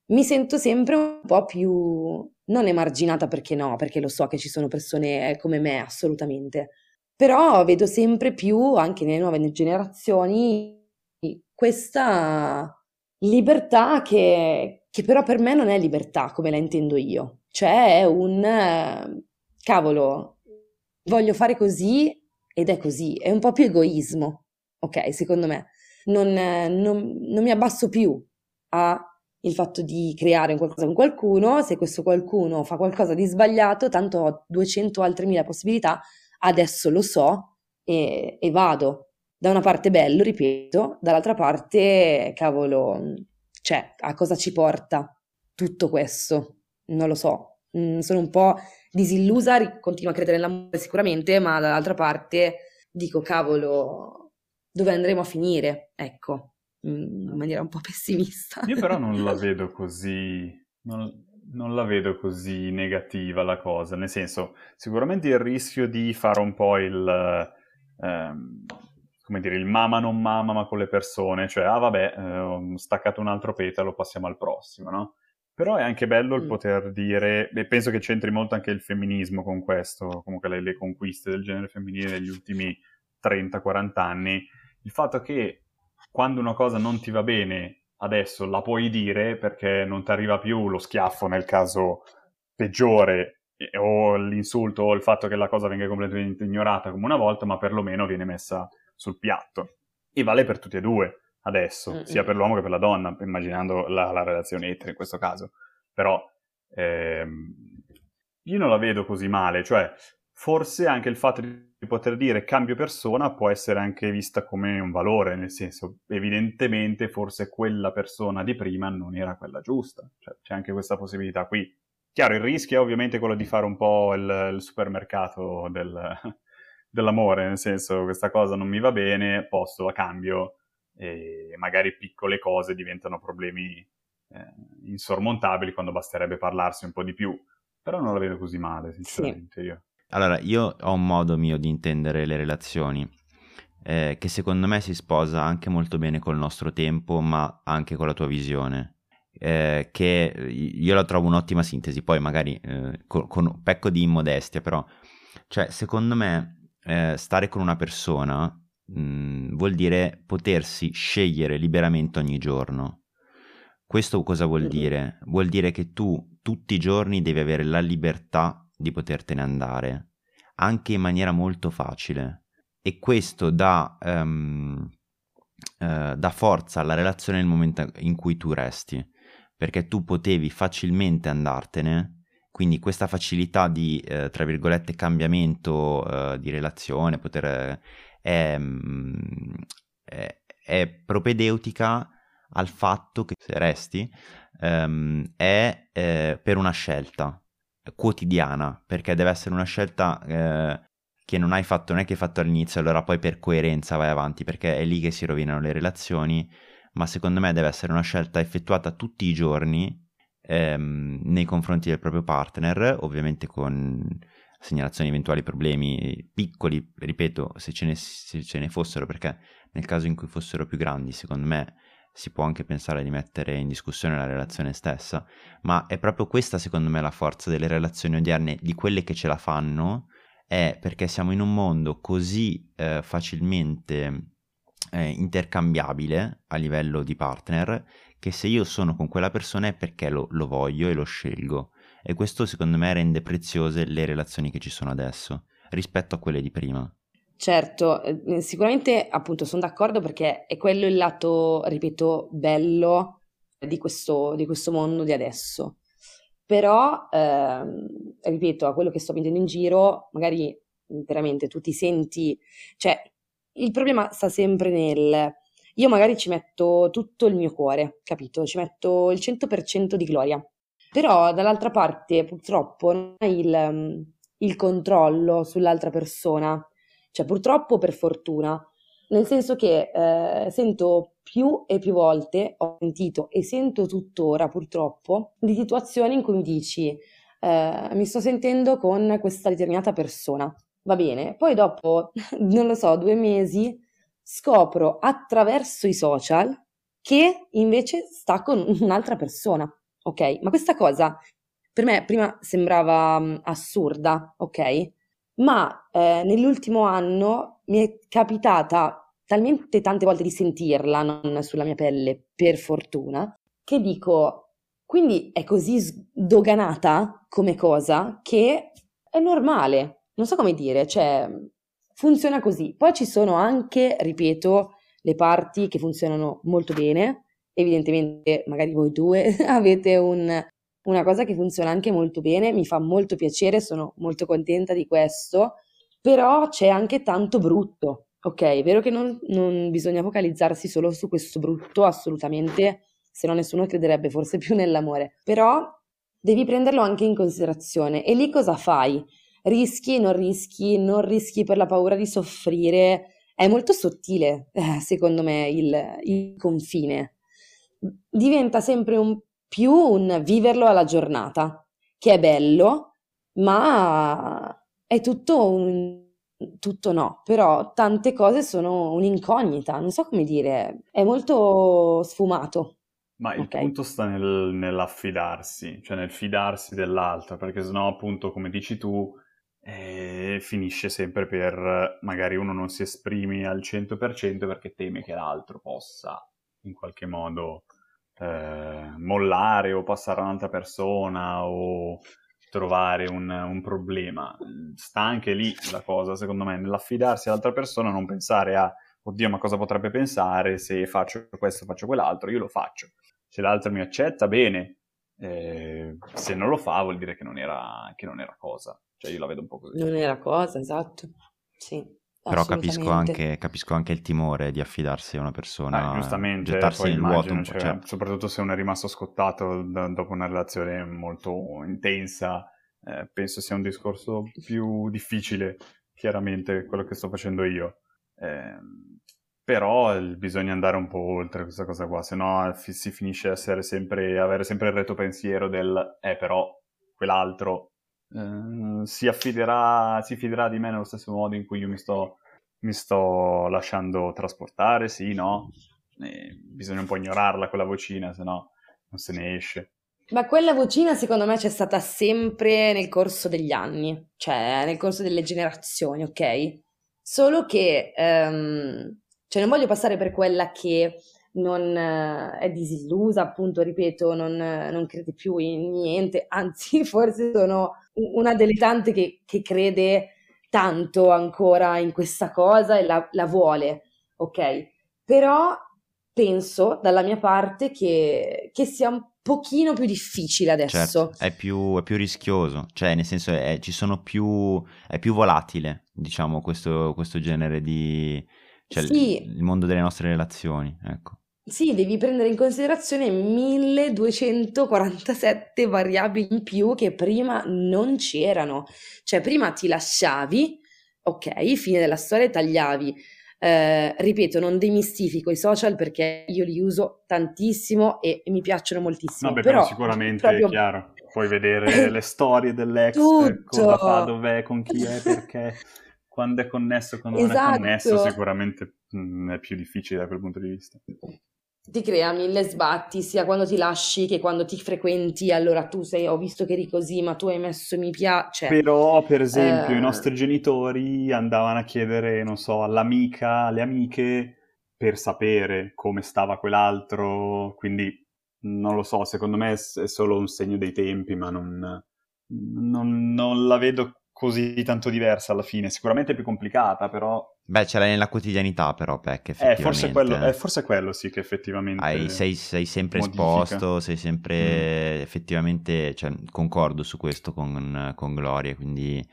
mi sento sempre un po' più non emarginata perché no, perché lo so che ci sono persone come me assolutamente, però vedo sempre più anche nelle nuove generazioni questa libertà che, che però per me non è libertà come la intendo io, cioè è un cavolo, voglio fare così ed è così, è un po' più egoismo, ok, secondo me. Non, non, non mi abbasso più a il fatto di creare qualcosa con qualcuno, se questo qualcuno fa qualcosa di sbagliato, tanto ho 200 altre mila possibilità, adesso lo so e, e vado. Da una parte bello, ripeto, dall'altra parte, cavolo, cioè, a cosa ci porta tutto questo? Non lo so. Mm, sono un po' disillusa, continuo a credere nell'amore sicuramente, ma dall'altra parte dico, cavolo, dove andremo a finire? Ecco in maniera un po' pessimista. Io però non la vedo così, non, non, la vedo così negativa la cosa, nel senso, sicuramente il rischio di fare un po' il, ehm, come dire, il mama non mama ma con le persone, cioè, ah vabbè, eh, ho staccato un altro petalo, passiamo al prossimo, no? Però è anche bello il mm. poter dire, e penso che c'entri molto anche il femminismo con questo, comunque le, le conquiste del genere femminile negli ultimi 30-40 anni, il fatto che quando una cosa non ti va bene, adesso la puoi dire perché non ti arriva più lo schiaffo nel caso peggiore o l'insulto o il fatto che la cosa venga completamente ignorata come una volta, ma perlomeno viene messa sul piatto. E vale per tutti e due adesso, mm-hmm. sia per l'uomo che per la donna, immaginando la, la relazione etera in questo caso. Però ehm, io non la vedo così male, cioè forse anche il fatto di poter dire cambio persona può essere anche vista come un valore, nel senso, evidentemente forse quella persona di prima non era quella giusta, cioè, c'è anche questa possibilità qui. Chiaro, il rischio è ovviamente quello di fare un po' il, il supermercato del, dell'amore, nel senso, questa cosa non mi va bene, posto la cambio e magari piccole cose diventano problemi eh, insormontabili quando basterebbe parlarsi un po' di più. Però non la vedo così male, sinceramente sì. io. Allora, io ho un modo mio di intendere le relazioni eh, che secondo me si sposa anche molto bene col nostro tempo, ma anche con la tua visione. Eh, che io la trovo un'ottima sintesi, poi magari eh, con, con pecco di immodestia, però, cioè, secondo me, eh, stare con una persona mh, mm, vuol dire potersi scegliere liberamente ogni giorno. Questo cosa vuol dire? Vuol dire che tu tutti i giorni devi avere la libertà di potertene andare, anche in maniera molto facile. E questo dà, um, uh, dà forza alla relazione nel momento in cui tu resti, perché tu potevi facilmente andartene quindi questa facilità di, eh, tra virgolette, cambiamento eh, di relazione, poter, è, mm, è, è, propedeutica al fatto che se resti ehm, è eh, per una scelta quotidiana, perché deve essere una scelta eh, che non hai fatto, non è che hai fatto all'inizio, allora poi per coerenza vai avanti, perché è lì che si rovinano le relazioni, ma secondo me deve essere una scelta effettuata tutti i giorni ehm, nei confronti del proprio partner, ovviamente con segnalazioni di eventuali problemi piccoli, ripeto, se ce, ne, se ce ne fossero, perché nel caso in cui fossero più grandi, secondo me si può anche pensare di mettere in discussione la relazione stessa, ma è proprio questa secondo me la forza delle relazioni odierne, di quelle che ce la fanno, è perché siamo in un mondo così eh, facilmente eh, intercambiabile a livello di partner che se io sono con quella persona è perché lo, lo voglio e lo scelgo e questo secondo me rende preziose le relazioni che ci sono adesso rispetto a quelle di prima. Certo, eh, sicuramente appunto sono d'accordo perché è quello il lato, ripeto, bello di questo, di questo mondo di adesso. Però, ehm, ripeto, a quello che sto vedendo in giro, magari veramente tu ti senti, cioè il problema sta sempre nel, io magari ci metto tutto il mio cuore, capito? Ci metto il 100% di gloria, però dall'altra parte purtroppo non hai il, il controllo sull'altra persona, cioè purtroppo per fortuna, nel senso che eh, sento più e più volte, ho sentito e sento tuttora purtroppo, di situazioni in cui mi dici eh, mi sto sentendo con questa determinata persona, va bene, poi dopo, non lo so, due mesi scopro attraverso i social che invece sta con un'altra persona, ok? Ma questa cosa per me prima sembrava um, assurda, ok? Ma eh, nell'ultimo anno mi è capitata talmente tante volte di sentirla, non sulla mia pelle, per fortuna, che dico, quindi è così sdoganata come cosa che è normale, non so come dire, cioè funziona così. Poi ci sono anche, ripeto, le parti che funzionano molto bene, evidentemente magari voi due avete un, una cosa che funziona anche molto bene, mi fa molto piacere, sono molto contenta di questo, però c'è anche tanto brutto Ok, è vero che non, non bisogna focalizzarsi solo su questo brutto, assolutamente, se no nessuno crederebbe forse più nell'amore, però devi prenderlo anche in considerazione. E lì cosa fai? Rischi, non rischi, non rischi per la paura di soffrire. È molto sottile, eh, secondo me, il, il confine. Diventa sempre un più un viverlo alla giornata, che è bello, ma è tutto un tutto no, però tante cose sono un'incognita, non so come dire, è molto sfumato. Ma il okay. punto sta nel, nell'affidarsi, cioè nel fidarsi dell'altro, perché sennò appunto come dici tu eh, finisce sempre per magari uno non si esprime al 100% perché teme che l'altro possa in qualche modo eh, mollare o passare a un'altra persona o trovare un, un, problema. Sta anche lì la cosa, secondo me, nell'affidarsi all'altra persona, non pensare a, oddio, ma cosa potrebbe pensare se faccio questo, faccio quell'altro, io lo faccio. Se l'altro mi accetta, bene. Eh, se non lo fa, vuol dire che non, era, che non era cosa. Cioè, io la vedo un po' così. Non era cosa, esatto. Sì. Però capisco anche, capisco anche, il timore di affidarsi a una persona, ah, giustamente, gettarsi nel immagino, vuoto, cioè, cioè... soprattutto se uno è rimasto scottato da, dopo una relazione molto intensa, eh, penso sia un discorso più difficile, chiaramente, quello che sto facendo io. Eh, però bisogna andare un po' oltre questa cosa qua, se no si finisce a sempre, avere sempre il retropensiero del eh però quell'altro eh, si affiderà, si fiderà di me nello stesso modo in cui io mi sto, mi sto lasciando trasportare, sì, no? E bisogna un po' ignorarla quella vocina, se no non se ne esce. Ma quella vocina secondo me c'è stata sempre nel corso degli anni, cioè nel corso delle generazioni, ok? Solo che, um, cioè non voglio passare per quella che non uh, è disillusa, appunto, ripeto, non, uh, non, crede più in niente, anzi forse sono una delle tante che, che crede tanto ancora in questa cosa e la, la vuole, ok? Però penso dalla mia parte che, che sia un pochino più difficile adesso. Certo, è più, è più rischioso, cioè nel senso è, ci sono più, è più volatile, diciamo, questo, questo genere di... cioè sì. il, mondo delle nostre relazioni, ecco. Sì, devi prendere in considerazione 1247 variabili in più che prima non c'erano. Cioè, prima ti lasciavi, ok, fine della storia, tagliavi. Eh, ripeto, non demistifico i social perché io li uso tantissimo e, e mi piacciono moltissimo. Vabbè, però, però sicuramente proprio... è chiaro. Puoi vedere le storie dell'ex, Tutto. cosa fa, dov'è, con chi è, perché, quando è connesso, quando esatto. non è connesso, esatto. sicuramente mh, mm, è più difficile da quel punto di vista ti crea mille sbatti sia quando ti lasci che quando ti frequenti. Allora tu sei, ho visto che eri così, ma tu hai messo mi piace. Però, per esempio, eh... i nostri genitori andavano a chiedere, non so, all'amica, alle amiche per sapere come stava quell'altro. Quindi non lo so, secondo me è solo un segno dei tempi, ma non, non, non la vedo così tanto diversa alla fine. Sicuramente più complicata, però. Beh, ce l'hai nella quotidianità, però, Peck, effettivamente. Eh, forse quello, eh, forse quello sì che effettivamente. Hai, sei, sei, sempre modifica. esposto, sei sempre. Mm. Effettivamente, cioè, concordo su questo con, con Gloria, quindi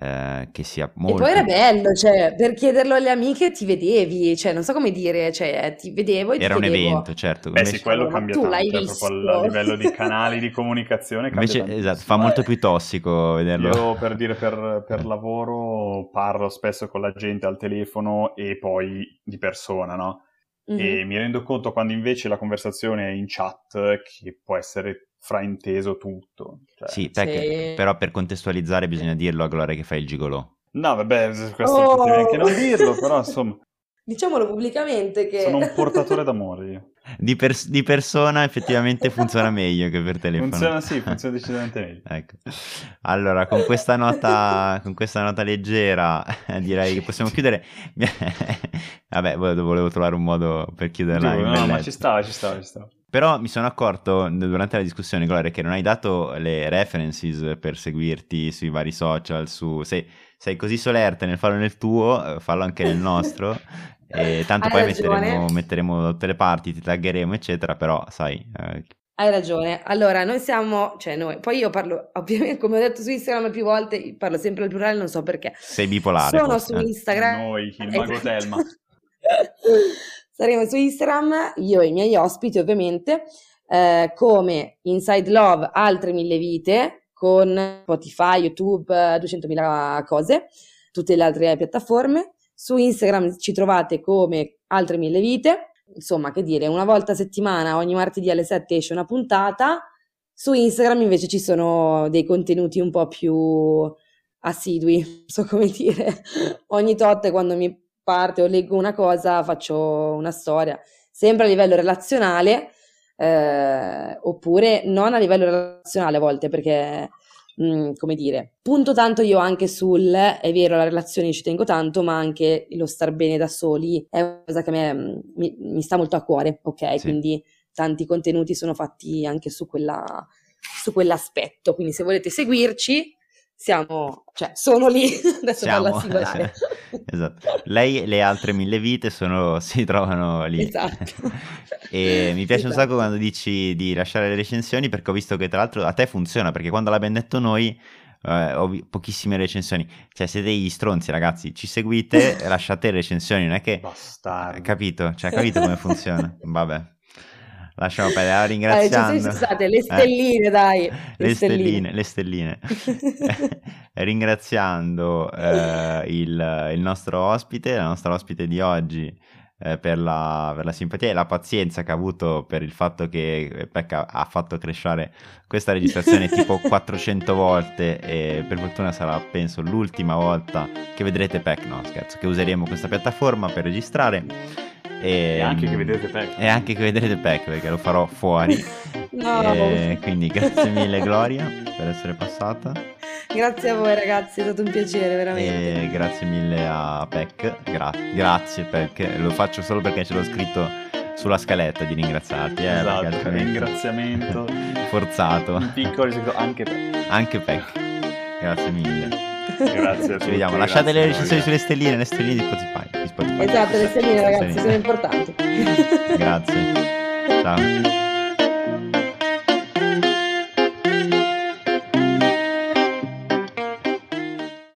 eh, che sia molto... E poi era bello, cioè, per chiederlo alle amiche ti vedevi, cioè, non so come dire, cioè, ti vedevo e Era un vedevo. evento, certo. Beh sì, quello cambia tu tanto, l'hai cioè, visto. proprio a livello di canali di comunicazione Invece, esatto, fa molto più tossico vederlo. Io, per dire, per, per lavoro parlo spesso con la gente al telefono e poi di persona, no? Mm-hmm. E mi rendo conto quando invece la conversazione è in chat che può essere frainteso tutto. Cioè. Sì, perché, sì, però per contestualizzare bisogna dirlo a Gloria che fa il gigolò. No, vabbè, questo oh! potevi anche non dirlo, però insomma... Diciamolo pubblicamente che... Sono un portatore d'amore io. Di, pers- di, persona effettivamente funziona meglio che per telefono. Funziona sì, funziona decisamente meglio. ecco. Allora, con questa nota, con questa nota leggera direi che possiamo chiudere. Vabbè, volevo trovare un modo per chiuderla. Giù, no, ma ci stava, ci stava, ci stava. Però mi sono accorto durante la discussione, Gloria, che non hai dato le references per seguirti sui vari social. Su... Sei, sei così solerte nel farlo nel tuo, eh, fallo anche nel nostro. e tanto hai poi metteremo, metteremo, da tutte le parti, ti taggeremo, eccetera. Però, sai. Eh... Hai ragione. Allora, noi siamo, cioè noi, poi io parlo, ovviamente, come ho detto su Instagram più volte, parlo sempre al plurale, non so perché. Sei bipolare. Sono forse. su Instagram. Noi, il mago esatto. Telma. Saremo su Instagram, io e i miei ospiti ovviamente, eh, come Inside Love, altre mille vite, con Spotify, YouTube, 200.000 cose, tutte le altre piattaforme. Su Instagram ci trovate come altre mille vite, insomma, che dire, una volta a settimana, ogni martedì alle 7 esce una puntata. Su Instagram invece ci sono dei contenuti un po' più assidui, so come dire. Ogni tot quando mi parte o leggo una cosa, faccio una storia, sempre a livello relazionale, eh, oppure non a livello relazionale a volte, perché, mh, mm, come dire, punto tanto io anche sul, è vero, la relazione ci tengo tanto, ma anche lo star bene da soli è una cosa che a me mm, mi, mi sta molto a cuore, ok? Sì. Quindi tanti contenuti sono fatti anche su, quella, su quell'aspetto, quindi se volete seguirci siamo, cioè, sono lì, adesso siamo, singolare. esatto. Lei e le altre mille vite sono, si trovano lì. Esatto. e mi piace esatto. un sacco quando dici di lasciare le recensioni perché ho visto che tra l'altro a te funziona, perché quando l'abbiamo detto noi eh, ho pochissime recensioni. Cioè, siete degli stronzi, ragazzi. Ci seguite, lasciate recensioni. Non è che. Bastardo. Capito? Cioè, capito come funziona? Vabbè. Lasciamo perdere, ringraziando. Eh, scusate, le stelline, eh? dai. Le, le stelline. le stelline. ringraziando eh, il, il, nostro ospite, la nostra ospite di oggi, eh, per, la, per, la, simpatia e la pazienza che ha avuto per il fatto che Pecca ha fatto crescere questa registrazione tipo 400 volte e per fortuna sarà penso l'ultima volta che vedrete Peck, no scherzo, che useremo questa piattaforma per registrare e, e, anche che vedrete Pack. E anche che vedrete Pack perché lo farò fuori. no. E, quindi grazie mille Gloria per essere passata. Grazie a voi ragazzi, è stato un piacere veramente. E grazie mille a Peck, Gra- grazie perché lo faccio solo perché ce l'ho scritto sulla scaletta di ringraziarti. Eh, esatto, ringraziamento forzato. Un piccolo anche Peck. Anche Peck, grazie mille. Grazie a Ci vediamo. Lasciate le recensioni sulle stelline, le stelline di Spotify. Di Spotify. Esatto, le stelline ragazzi, sono importanti. Grazie. Ciao.